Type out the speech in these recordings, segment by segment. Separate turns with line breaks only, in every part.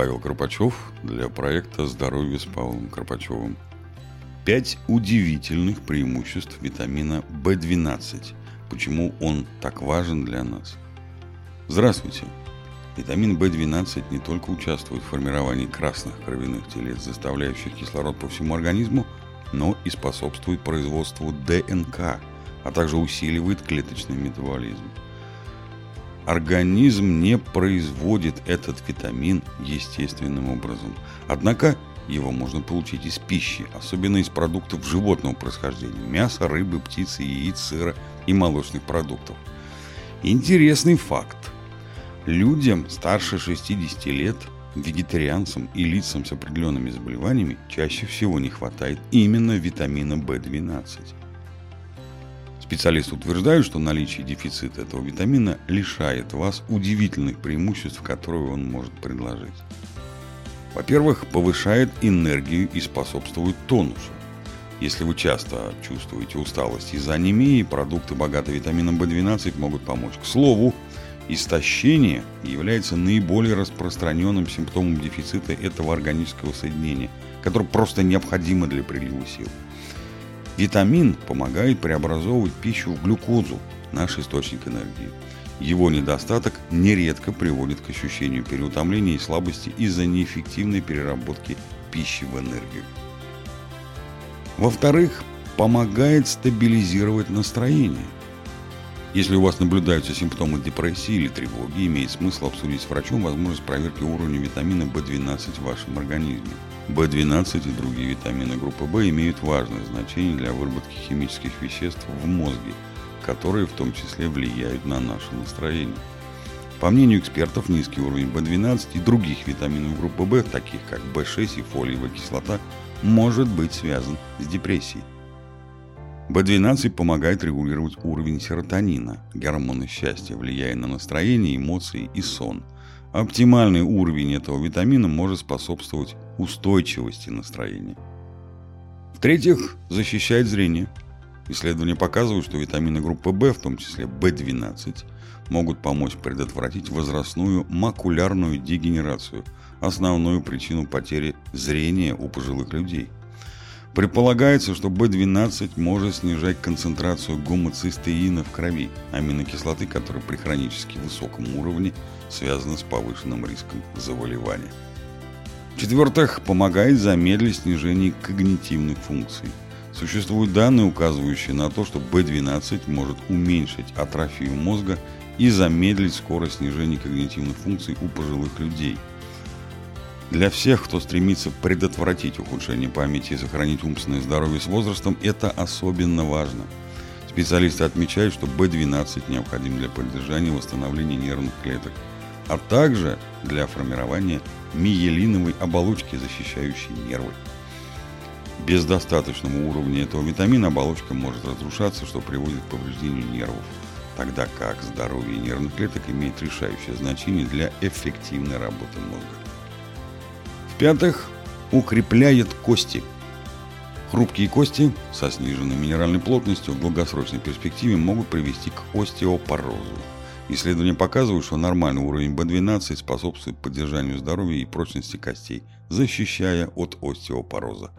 Павел Карпачев для проекта «Здоровье с Павлом Карпачевым». Пять удивительных преимуществ витамина В12. Почему он так важен для нас? Здравствуйте! Витамин В12 не только участвует в формировании красных кровяных телец, заставляющих кислород по всему организму, но и способствует производству ДНК, а также усиливает клеточный метаболизм. Организм не производит этот витамин естественным образом. Однако его можно получить из пищи, особенно из продуктов животного происхождения – мяса, рыбы, птицы, яиц, сыра и молочных продуктов. Интересный факт. Людям старше 60 лет, вегетарианцам и лицам с определенными заболеваниями чаще всего не хватает именно витамина В12. Специалисты утверждают, что наличие дефицита этого витамина лишает вас удивительных преимуществ, которые он может предложить. Во-первых, повышает энергию и способствует тонусу. Если вы часто чувствуете усталость из-за анемии, продукты, богатые витамином В12, могут помочь. К слову, истощение является наиболее распространенным симптомом дефицита этого органического соединения, которое просто необходимо для прилива сил. Витамин помогает преобразовывать пищу в глюкозу, наш источник энергии. Его недостаток нередко приводит к ощущению переутомления и слабости из-за неэффективной переработки пищи в энергию. Во-вторых, помогает стабилизировать настроение. Если у вас наблюдаются симптомы депрессии или тревоги, имеет смысл обсудить с врачом возможность проверки уровня витамина В12 в вашем организме. В12 и другие витамины группы В имеют важное значение для выработки химических веществ в мозге, которые в том числе влияют на наше настроение. По мнению экспертов, низкий уровень В12 и других витаминов группы В, таких как В6 и фолиевая кислота, может быть связан с депрессией. В12 помогает регулировать уровень серотонина, гормона счастья, влияя на настроение, эмоции и сон – Оптимальный уровень этого витамина может способствовать устойчивости настроения. В-третьих, защищает зрение. Исследования показывают, что витамины группы В, в том числе В12, могут помочь предотвратить возрастную макулярную дегенерацию, основную причину потери зрения у пожилых людей. Предполагается, что В12 может снижать концентрацию гомоцистеина в крови, аминокислоты, которая при хронически высоком уровне связана с повышенным риском заболевания. В-четвертых, помогает замедлить снижение когнитивных функций. Существуют данные, указывающие на то, что B12 может уменьшить атрофию мозга и замедлить скорость снижения когнитивных функций у пожилых людей. Для всех, кто стремится предотвратить ухудшение памяти и сохранить умственное здоровье с возрастом, это особенно важно. Специалисты отмечают, что B12 необходим для поддержания восстановления нервных клеток – а также для формирования миелиновой оболочки, защищающей нервы. Без достаточного уровня этого витамина оболочка может разрушаться, что приводит к повреждению нервов, тогда как здоровье нервных клеток имеет решающее значение для эффективной работы мозга. В-пятых, укрепляет кости. Хрупкие кости со сниженной минеральной плотностью в долгосрочной перспективе могут привести к остеопорозу, Исследования показывают, что нормальный уровень B12 способствует поддержанию здоровья и прочности костей, защищая от остеопороза.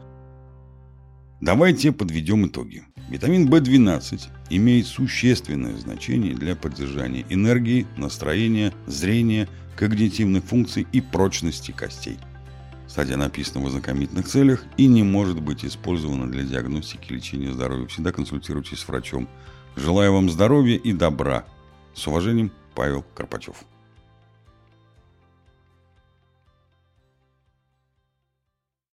Давайте подведем итоги. Витамин В12 имеет существенное значение для поддержания энергии, настроения, зрения, когнитивных функций и прочности костей. Статья написана в ознакомительных целях и не может быть использована для диагностики и лечения здоровья. Всегда консультируйтесь с врачом. Желаю вам здоровья и добра. С уважением, Павел Карпачев.